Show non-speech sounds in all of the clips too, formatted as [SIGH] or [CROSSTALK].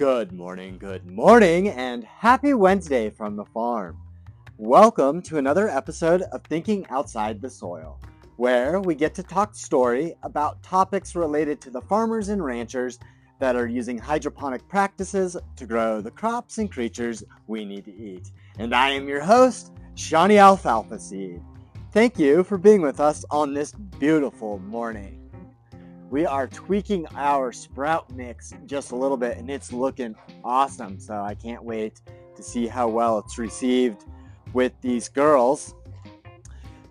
Good morning, good morning, and happy Wednesday from the farm. Welcome to another episode of Thinking Outside the Soil, where we get to talk story about topics related to the farmers and ranchers that are using hydroponic practices to grow the crops and creatures we need to eat. And I am your host, Seany Alfalfaseed. Thank you for being with us on this beautiful morning we are tweaking our sprout mix just a little bit and it's looking awesome. So I can't wait to see how well it's received with these girls.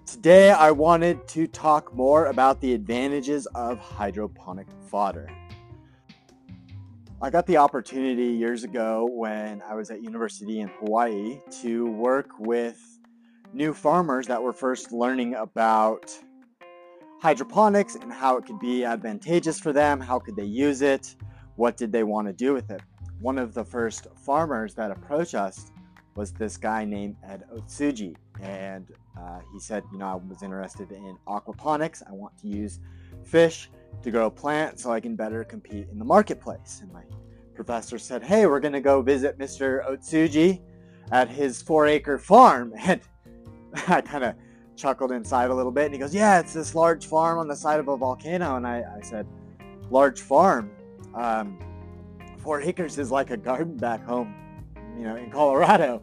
Today I wanted to talk more about the advantages of hydroponic fodder. I got the opportunity years ago when I was at university in Hawaii to work with new farmers that were first learning about hydroponics and how it could be advantageous for them, how could they use it, what did they want to do with it. One of the first farmers that approached us was this guy named Ed Otsuji, and uh, he said, you know, I was interested in aquaponics. I want to use fish to grow plants so I can better compete in the marketplace. And my professor said, hey, we're going to go visit Mr. Otsuji at his four acre farm. [LAUGHS] And I kind of chuckled inside a little bit and he goes, Yeah, it's this large farm on the side of a volcano. And I, I said, Large farm? Um, four is like a garden back home, you know, in Colorado.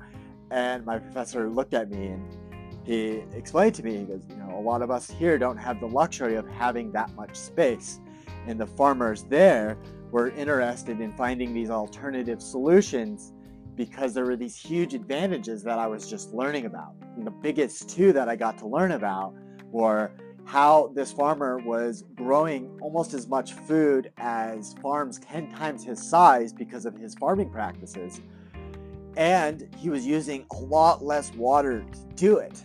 And my professor looked at me and he explained to me, he goes, You know, a lot of us here don't have the luxury of having that much space. And the farmers there were interested in finding these alternative solutions because there were these huge advantages that I was just learning about. The biggest two that I got to learn about were how this farmer was growing almost as much food as farms 10 times his size because of his farming practices. And he was using a lot less water to do it.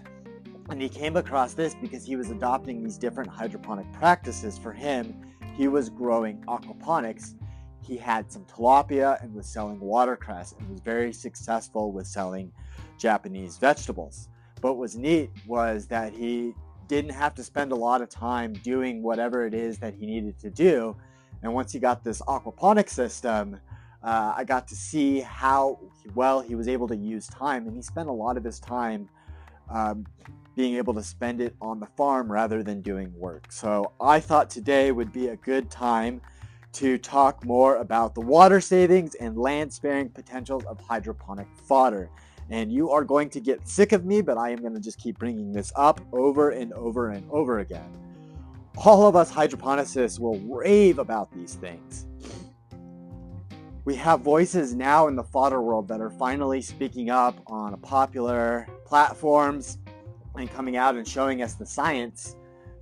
And he came across this because he was adopting these different hydroponic practices. For him, he was growing aquaponics he had some tilapia and was selling watercress and was very successful with selling Japanese vegetables. But what was neat was that he didn't have to spend a lot of time doing whatever it is that he needed to do. And once he got this aquaponic system, uh, I got to see how well he was able to use time. And he spent a lot of his time um, being able to spend it on the farm rather than doing work. So I thought today would be a good time to talk more about the water savings and land sparing potentials of hydroponic fodder. And you are going to get sick of me, but I am going to just keep bringing this up over and over and over again. All of us hydroponicists will rave about these things. We have voices now in the fodder world that are finally speaking up on popular platforms and coming out and showing us the science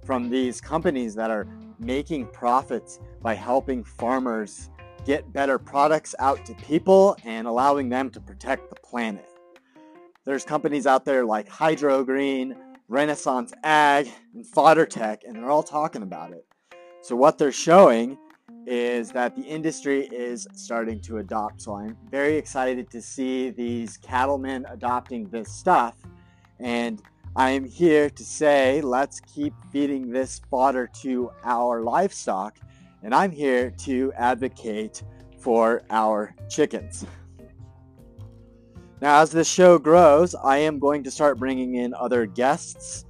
from these companies that are making profits by helping farmers get better products out to people and allowing them to protect the planet. There's companies out there like Hydrogreen, Renaissance Ag, and Fodder Tech, and they're all talking about it. So, what they're showing is that the industry is starting to adopt. So, I'm very excited to see these cattlemen adopting this stuff. And I am here to say, let's keep feeding this fodder to our livestock. And I'm here to advocate for our chickens. [LAUGHS] Now, as this show grows, I am going to start bringing in other guests,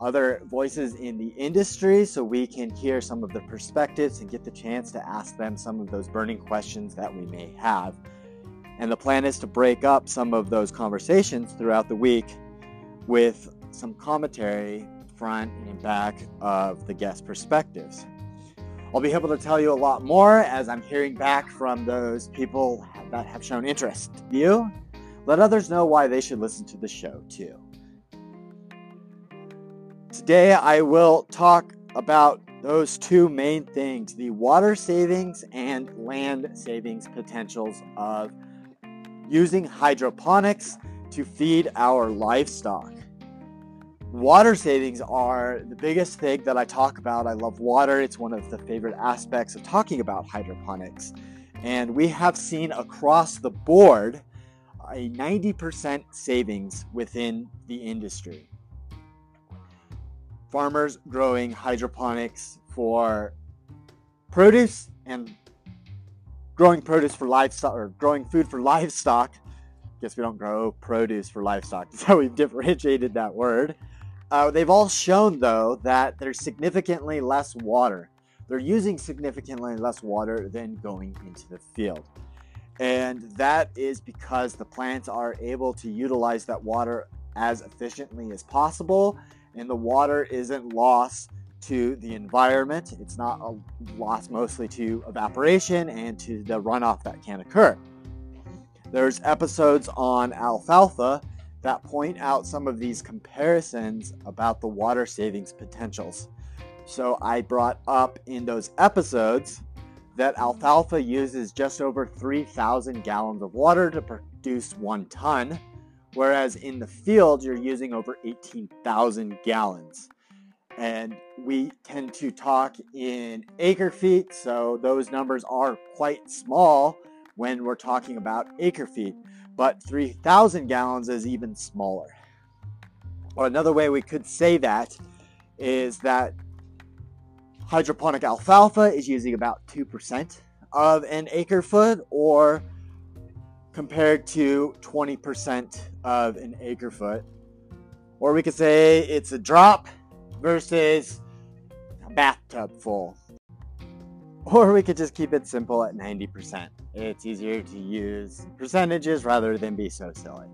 other voices in the industry, so we can hear some of the perspectives and get the chance to ask them some of those burning questions that we may have. And the plan is to break up some of those conversations throughout the week with some commentary front and back of the guest perspectives. I'll be able to tell you a lot more as I'm hearing back from those people that have shown interest. You let others know why they should listen to the show too. Today, I will talk about those two main things the water savings and land savings potentials of using hydroponics to feed our livestock. Water savings are the biggest thing that I talk about. I love water, it's one of the favorite aspects of talking about hydroponics. And we have seen across the board a 90% savings within the industry. Farmers growing hydroponics for produce and growing produce for livestock or growing food for [LAUGHS] livestock. Guess we don't grow produce for livestock. [LAUGHS] How we've differentiated that word. Uh, they've all shown, though, that there's significantly less water. They're using significantly less water than going into the field. And that is because the plants are able to utilize that water as efficiently as possible, and the water isn't lost to the environment. It's not uh, a loss mostly to evaporation and to the runoff that can occur. There's episodes on alfalfa that point out some of these comparisons about the water savings potentials. So I brought up in those episodes that alfalfa uses just over 3,000 gallons of water to produce one ton, whereas in the field you're using over 18,000 gallons. And we tend to talk in acre feet, so those numbers are quite small when we're talking about acre feet, but 3,000 gallons is even smaller. Or another way we could say that is that hydroponic alfalfa is using about 2% of an acre foot, or compared to 20% of an acre foot. Or we could say it's a drop versus a bathtub full. Or we could just keep it simple at 90%. It's easier to use percentages rather than be so silly.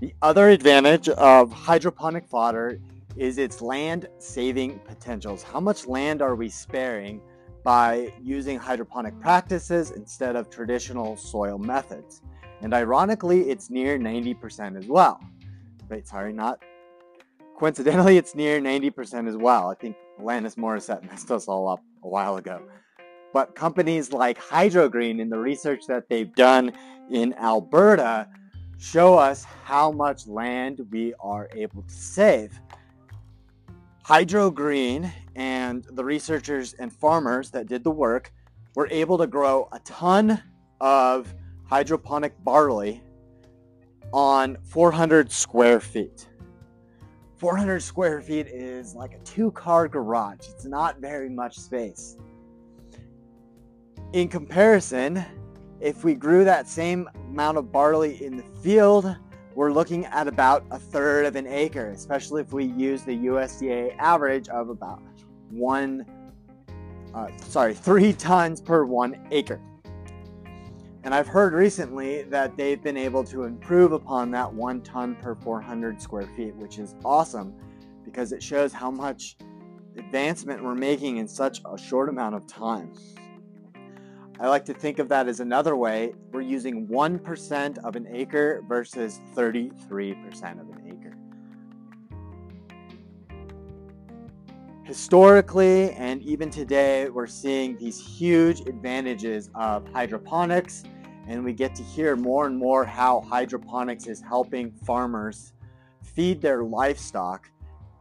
The other advantage of hydroponic fodder is its land saving potentials. How much land are we sparing by using hydroponic practices instead of traditional soil methods? And ironically, it's near 90% as well. Wait, sorry, not Coincidentally, it's near 90% as well. I think Alanis Morissette messed us all up a while ago. But companies like Hydrogreen, in the research that they've done in Alberta, show us how much land we are able to save. Hydrogreen and the researchers and farmers that did the work were able to grow a ton of hydroponic barley on 400 square feet. 400 square feet is like a two car garage. It's not very much space. In comparison, if we grew that same amount of barley in the field, we're looking at about a third of an acre, especially if we use the USDA average of about one, uh, sorry, three tons per one acre. And I've heard recently that they've been able to improve upon that one ton per 400 square feet, which is awesome because it shows how much advancement we're making in such a short amount of time. I like to think of that as another way. We're using 1% of an acre versus 33% of an acre. Historically and even today, we're seeing these huge advantages of hydroponics and we get to hear more and more how hydroponics is helping farmers feed their livestock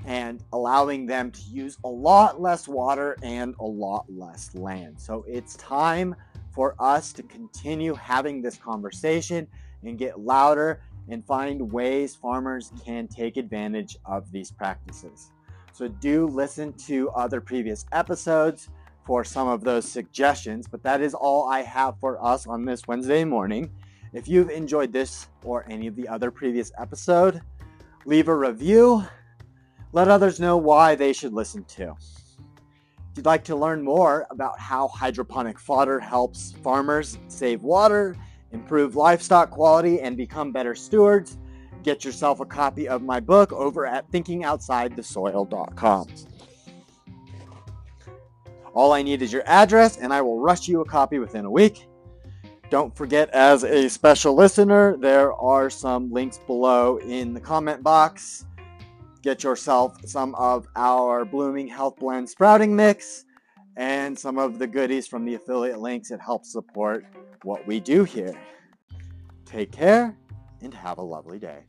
and allowing them to use a lot less water and a lot less land. So it's time for us to continue having this conversation and get louder and find ways farmers can take advantage of these practices. So do listen to other previous episodes for some of those suggestions, but that is all I have for us on this Wednesday morning. If you've enjoyed this or any of the other previous episode, leave a review. Let others know why they should listen to. If you'd like to learn more about how hydroponic fodder helps farmers save water, improve livestock quality, and become better stewards, get yourself a copy of my book over at thinkingoutsidethesoil.com. All I need is your address, and I will rush you a copy within a week. Don't forget, as a special listener, there are some links below in the comment box. Get yourself some of our Blooming Health Blend sprouting mix and some of the goodies from the affiliate links that help support what we do here. Take care and have a lovely day.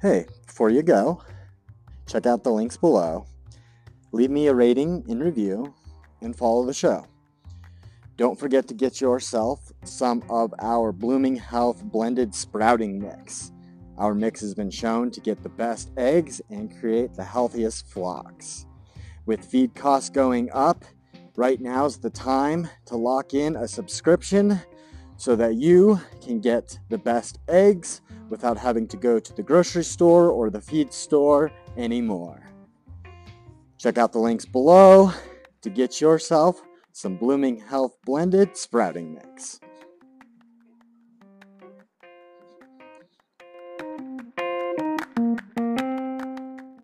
Hey, before you go, check out the links below. Leave me a rating and review and follow the show. Don't forget to get yourself some of our Blooming Health blended sprouting mix. Our mix has been shown to get the best eggs and create the healthiest flocks. With feed costs going up, right now's the time to lock in a subscription so that you can get the best eggs without having to go to the grocery store or the feed store anymore. Check out the links below to get yourself some Blooming Health blended sprouting mix.